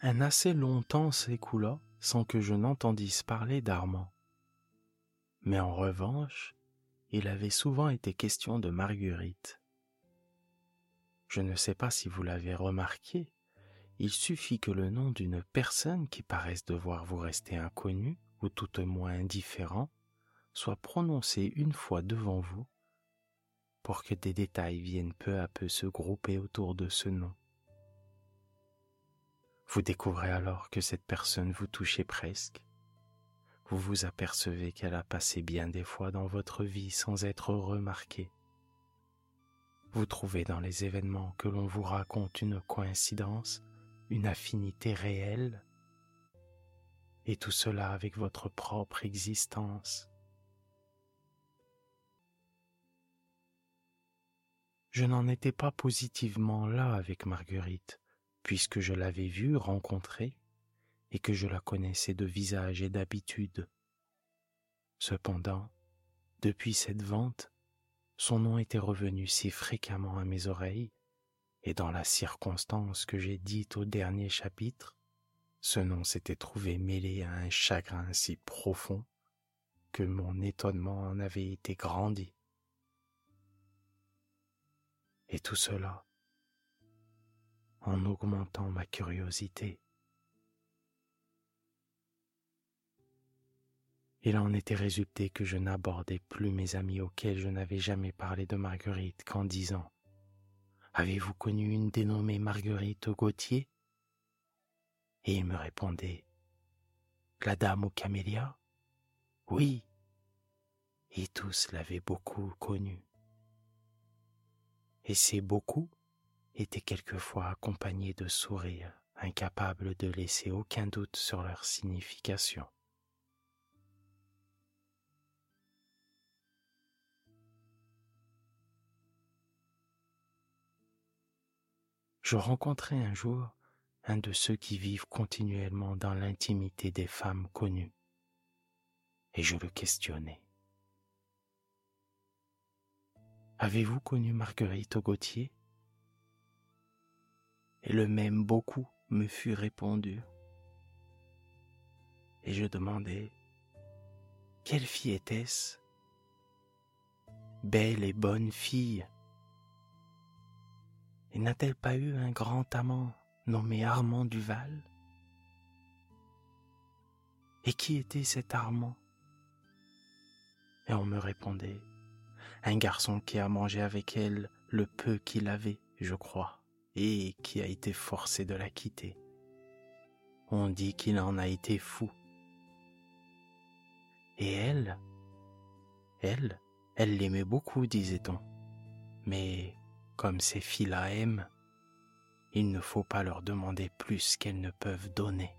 Un assez long temps s'écoula sans que je n'entendisse parler d'Armand. Mais en revanche, il avait souvent été question de Marguerite. Je ne sais pas si vous l'avez remarqué, il suffit que le nom d'une personne qui paraisse devoir vous rester inconnu ou tout au moins indifférent soit prononcé une fois devant vous pour que des détails viennent peu à peu se grouper autour de ce nom. Vous découvrez alors que cette personne vous touchait presque. Vous vous apercevez qu'elle a passé bien des fois dans votre vie sans être remarquée. Vous trouvez dans les événements que l'on vous raconte une coïncidence, une affinité réelle, et tout cela avec votre propre existence. Je n'en étais pas positivement là avec Marguerite, puisque je l'avais vue rencontrer et que je la connaissais de visage et d'habitude. Cependant, depuis cette vente, son nom était revenu si fréquemment à mes oreilles, et dans la circonstance que j'ai dite au dernier chapitre, ce nom s'était trouvé mêlé à un chagrin si profond que mon étonnement en avait été grandi. Et tout cela en augmentant ma curiosité. Il en était résulté que je n'abordais plus mes amis auxquels je n'avais jamais parlé de Marguerite qu'en disant Avez-vous connu une dénommée Marguerite Gauthier Et ils me répondaient La dame aux camélias? Oui. Et tous l'avaient beaucoup connue. Et c'est beaucoup étaient quelquefois accompagnés de sourires, incapables de laisser aucun doute sur leur signification. Je rencontrai un jour un de ceux qui vivent continuellement dans l'intimité des femmes connues, et je le questionnai. Avez-vous connu Marguerite Gauthier et le même beaucoup me fut répondu. Et je demandai, quelle fille était-ce? Belle et bonne fille. Et n'a-t-elle pas eu un grand amant nommé Armand Duval? Et qui était cet Armand? Et on me répondait, un garçon qui a mangé avec elle le peu qu'il avait, je crois et qui a été forcé de la quitter. On dit qu'il en a été fou. Et elle, elle, elle l'aimait beaucoup, disait-on. Mais comme ces filles-là aiment, il ne faut pas leur demander plus qu'elles ne peuvent donner.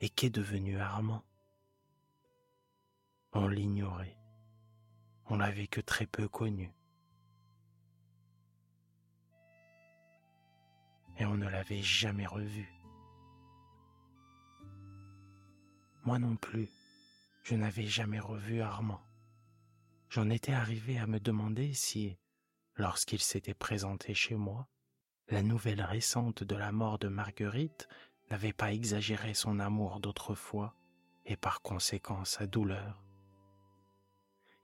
Et qu'est devenu Armand? On l'ignorait. On l'avait que très peu connu. Et on ne l'avait jamais revu. Moi non plus, je n'avais jamais revu Armand. J'en étais arrivé à me demander si, lorsqu'il s'était présenté chez moi, la nouvelle récente de la mort de Marguerite n'avait pas exagéré son amour d'autrefois et par conséquent sa douleur.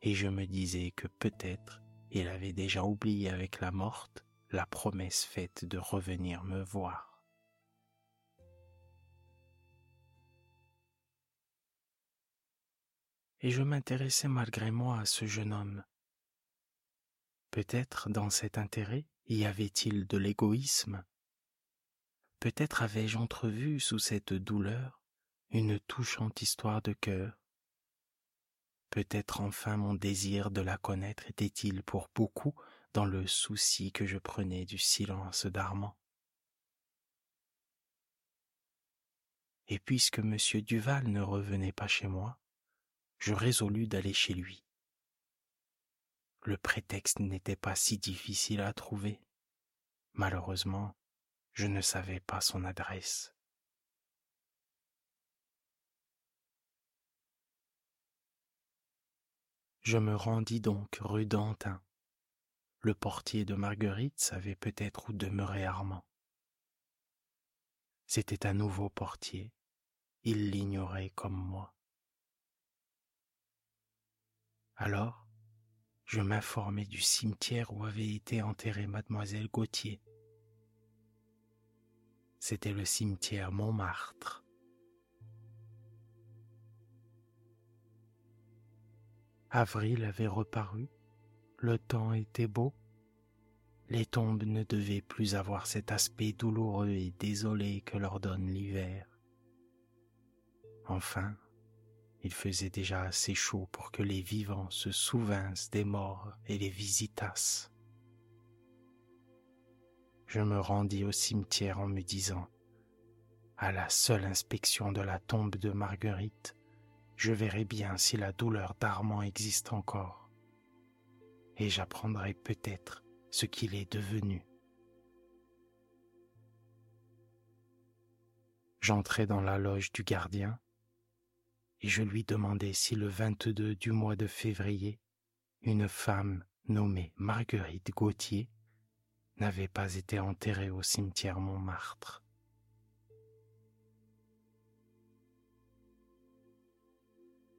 Et je me disais que peut-être il avait déjà oublié avec la morte la promesse faite de revenir me voir. Et je m'intéressais malgré moi à ce jeune homme. Peut-être dans cet intérêt y avait-il de l'égoïsme? Peut-être avais-je entrevu sous cette douleur une touchante histoire de cœur? Peut-être enfin mon désir de la connaître était-il pour beaucoup dans le souci que je prenais du silence d'Armand. Et puisque M. Duval ne revenait pas chez moi, je résolus d'aller chez lui. Le prétexte n'était pas si difficile à trouver. Malheureusement, je ne savais pas son adresse. Je me rendis donc rue d'Antin le portier de Marguerite savait peut-être où demeurait Armand. C'était un nouveau portier. Il l'ignorait comme moi. Alors, je m'informai du cimetière où avait été enterrée mademoiselle Gauthier. C'était le cimetière Montmartre. Avril avait reparu, le temps était beau, les tombes ne devaient plus avoir cet aspect douloureux et désolé que leur donne l'hiver. Enfin, il faisait déjà assez chaud pour que les vivants se souvinssent des morts et les visitassent. Je me rendis au cimetière en me disant, à la seule inspection de la tombe de Marguerite, je verrai bien si la douleur d'Armand existe encore, et j'apprendrai peut-être ce qu'il est devenu. J'entrai dans la loge du gardien et je lui demandai si le 22 du mois de février, une femme nommée Marguerite Gauthier n'avait pas été enterrée au cimetière Montmartre.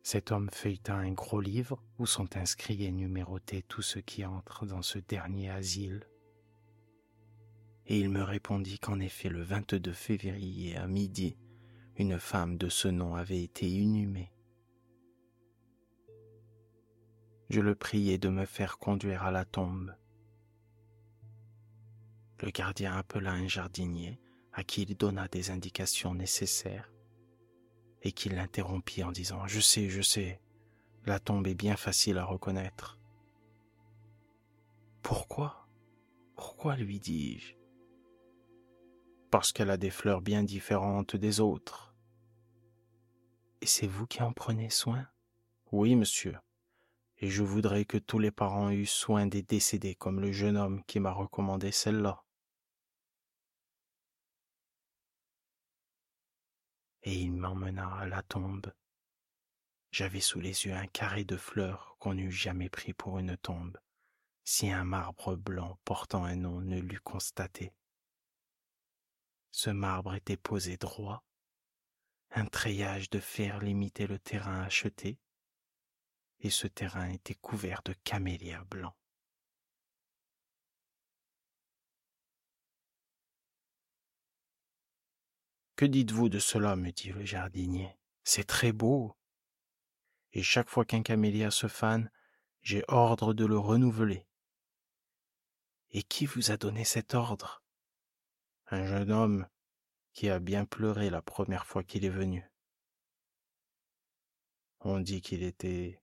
Cet homme feuilleta un gros livre où sont inscrits et numérotés tous ceux qui entrent dans ce dernier asile. Et il me répondit qu'en effet le 22 février à midi, une femme de ce nom avait été inhumée. Je le priai de me faire conduire à la tombe. Le gardien appela un jardinier à qui il donna des indications nécessaires et qui l'interrompit en disant ⁇ Je sais, je sais, la tombe est bien facile à reconnaître. ⁇ Pourquoi? Pourquoi lui dis-je? Parce qu'elle a des fleurs bien différentes des autres. Et c'est vous qui en prenez soin Oui, monsieur. Et je voudrais que tous les parents eussent soin des décédés comme le jeune homme qui m'a recommandé celle-là. Et il m'emmena à la tombe. J'avais sous les yeux un carré de fleurs qu'on n'eût jamais pris pour une tombe, si un marbre blanc portant un nom ne l'eût constaté. Ce marbre était posé droit, un treillage de fer limitait le terrain acheté, et ce terrain était couvert de camélias blancs. Que dites-vous de cela me dit le jardinier? C'est très beau. Et chaque fois qu'un camélia se fane, j'ai ordre de le renouveler. Et qui vous a donné cet ordre? Un jeune homme qui a bien pleuré la première fois qu'il est venu. On dit qu'il était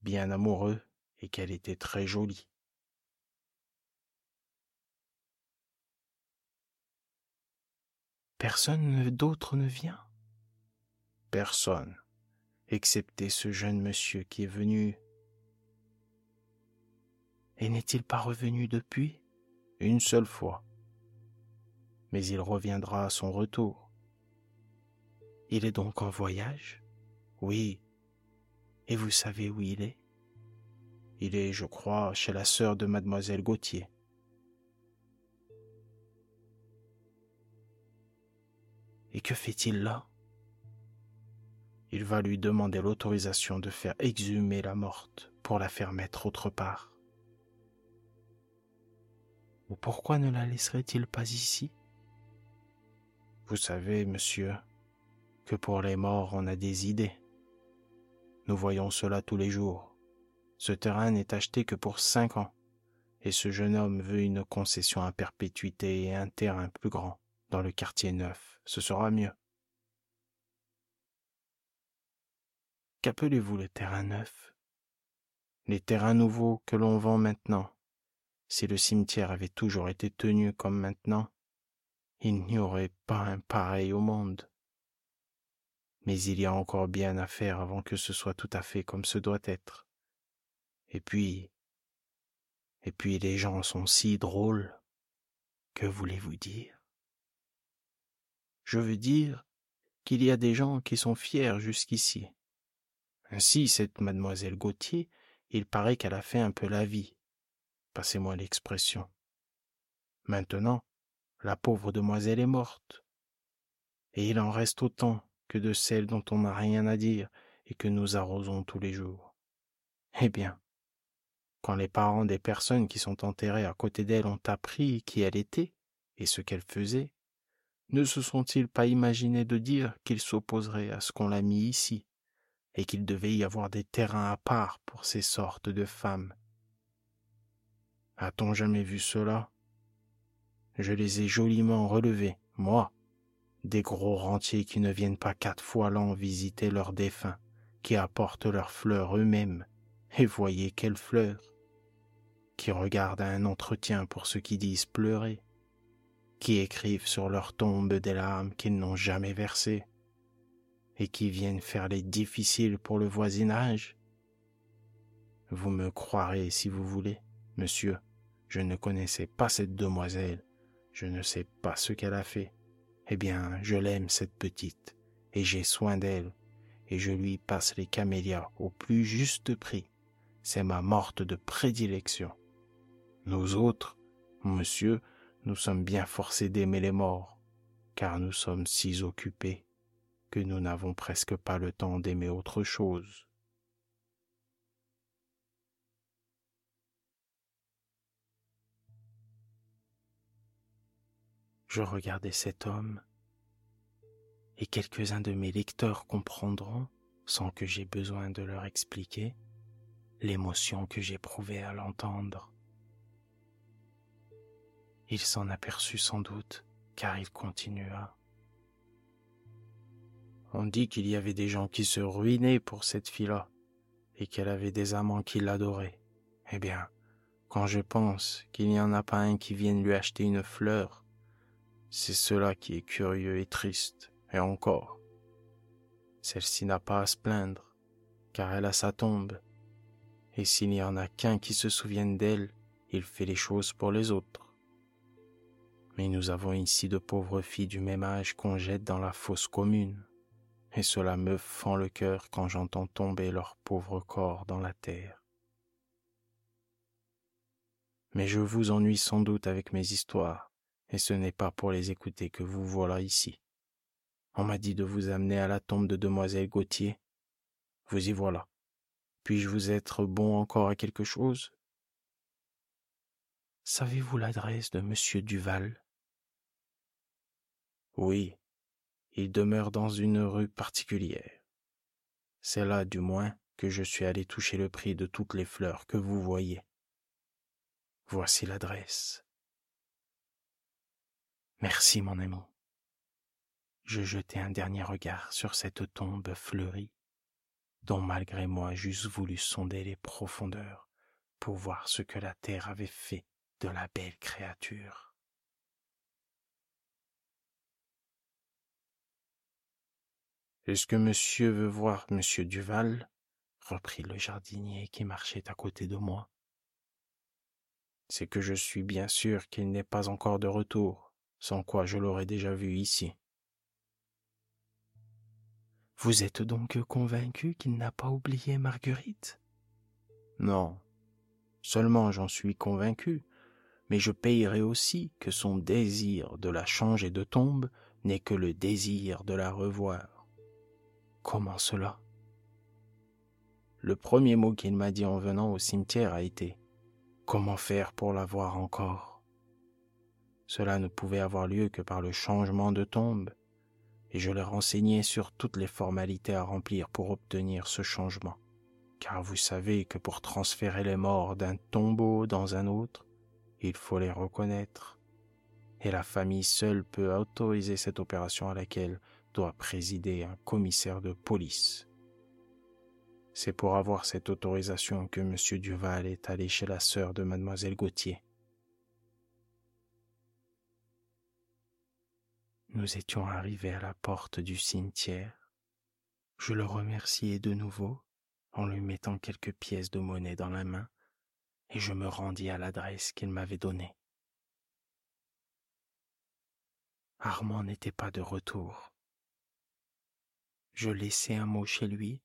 bien amoureux et qu'elle était très jolie. Personne d'autre ne vient Personne, excepté ce jeune monsieur qui est venu. Et n'est-il pas revenu depuis? Une seule fois. Mais il reviendra à son retour. Il est donc en voyage? Oui. Et vous savez où il est? Il est, je crois, chez la sœur de mademoiselle Gauthier. Et que fait-il là? Il va lui demander l'autorisation de faire exhumer la morte pour la faire mettre autre part. Ou pourquoi ne la laisserait-il pas ici? Vous savez, monsieur, que pour les morts on a des idées. Nous voyons cela tous les jours. Ce terrain n'est acheté que pour cinq ans, et ce jeune homme veut une concession à perpétuité et un terrain plus grand dans le quartier neuf, ce sera mieux. Qu'appelez-vous le terrain neuf Les terrains nouveaux que l'on vend maintenant? Si le cimetière avait toujours été tenu comme maintenant, il n'y aurait pas un pareil au monde. Mais il y a encore bien à faire avant que ce soit tout à fait comme ce doit être. Et puis, et puis les gens sont si drôles. Que voulez-vous dire? Je veux dire qu'il y a des gens qui sont fiers jusqu'ici. Ainsi, cette mademoiselle Gauthier, il paraît qu'elle a fait un peu la vie. Passez-moi l'expression. Maintenant, la pauvre demoiselle est morte. et il en reste autant que de celles dont on n'a rien à dire et que nous arrosons tous les jours. Eh bien, quand les parents des personnes qui sont enterrées à côté d'elle ont appris qui elle était et ce qu'elle faisait, ne se sont-ils pas imaginés de dire qu'ils s'opposeraient à ce qu'on l'a mis ici, et qu'il devait y avoir des terrains à part pour ces sortes de femmes? A-t-on jamais vu cela? Je les ai joliment relevés, moi, des gros rentiers qui ne viennent pas quatre fois l'an visiter leurs défunts, qui apportent leurs fleurs eux-mêmes, et voyez quelles fleurs, qui regardent à un entretien pour ceux qui disent pleurer, qui écrivent sur leur tombe des larmes qu'ils n'ont jamais versées, et qui viennent faire les difficiles pour le voisinage. Vous me croirez si vous voulez, monsieur, je ne connaissais pas cette demoiselle, je ne sais pas ce qu'elle a fait. Eh bien, je l'aime, cette petite, et j'ai soin d'elle, et je lui passe les camélias au plus juste prix. C'est ma morte de prédilection. Nous autres, monsieur, nous sommes bien forcés d'aimer les morts, car nous sommes si occupés que nous n'avons presque pas le temps d'aimer autre chose. Je regardais cet homme, et quelques-uns de mes lecteurs comprendront, sans que j'aie besoin de leur expliquer, l'émotion que j'éprouvais à l'entendre. Il s'en aperçut sans doute, car il continua. On dit qu'il y avait des gens qui se ruinaient pour cette fille-là, et qu'elle avait des amants qui l'adoraient. Eh bien, quand je pense qu'il n'y en a pas un qui vienne lui acheter une fleur, c'est cela qui est curieux et triste, et encore. Celle-ci n'a pas à se plaindre, car elle a sa tombe, et s'il n'y en a qu'un qui se souvienne d'elle, il fait les choses pour les autres. Mais nous avons ici de pauvres filles du même âge qu'on jette dans la fosse commune, et cela me fend le cœur quand j'entends tomber leurs pauvres corps dans la terre. Mais je vous ennuie sans doute avec mes histoires, et ce n'est pas pour les écouter que vous voilà ici. On m'a dit de vous amener à la tombe de demoiselle Gauthier. Vous y voilà. Puis-je vous être bon encore à quelque chose? Savez-vous l'adresse de monsieur Duval? Oui, il demeure dans une rue particulière. C'est là, du moins, que je suis allé toucher le prix de toutes les fleurs que vous voyez. Voici l'adresse. Merci, mon ami. Je jetai un dernier regard sur cette tombe fleurie dont malgré moi j'eusse voulu sonder les profondeurs pour voir ce que la terre avait fait de la belle créature. Est-ce que monsieur veut voir monsieur Duval reprit le jardinier qui marchait à côté de moi. C'est que je suis bien sûr qu'il n'est pas encore de retour, sans quoi je l'aurais déjà vu ici. Vous êtes donc convaincu qu'il n'a pas oublié Marguerite? Non, seulement j'en suis convaincu, mais je payerai aussi que son désir de la changer de tombe n'est que le désir de la revoir. Comment cela? Le premier mot qu'il m'a dit en venant au cimetière a été Comment faire pour la voir encore Cela ne pouvait avoir lieu que par le changement de tombe, et je l'ai renseigné sur toutes les formalités à remplir pour obtenir ce changement. Car vous savez que pour transférer les morts d'un tombeau dans un autre, il faut les reconnaître. Et la famille seule peut autoriser cette opération à laquelle doit présider un commissaire de police. C'est pour avoir cette autorisation que M. Duval est allé chez la sœur de mademoiselle Gauthier. Nous étions arrivés à la porte du cimetière. Je le remerciai de nouveau en lui mettant quelques pièces de monnaie dans la main et je me rendis à l'adresse qu'il m'avait donnée. Armand n'était pas de retour. Je laissai un mot chez lui,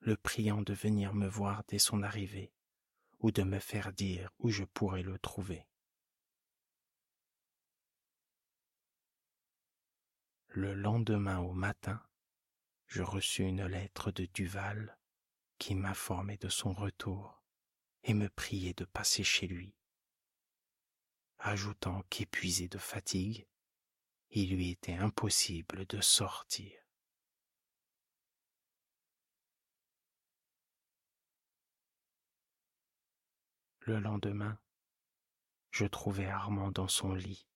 le priant de venir me voir dès son arrivée, ou de me faire dire où je pourrais le trouver. Le lendemain au matin, je reçus une lettre de Duval qui m'informait de son retour et me priait de passer chez lui, ajoutant qu'épuisé de fatigue, il lui était impossible de sortir. Le lendemain, je trouvai Armand dans son lit,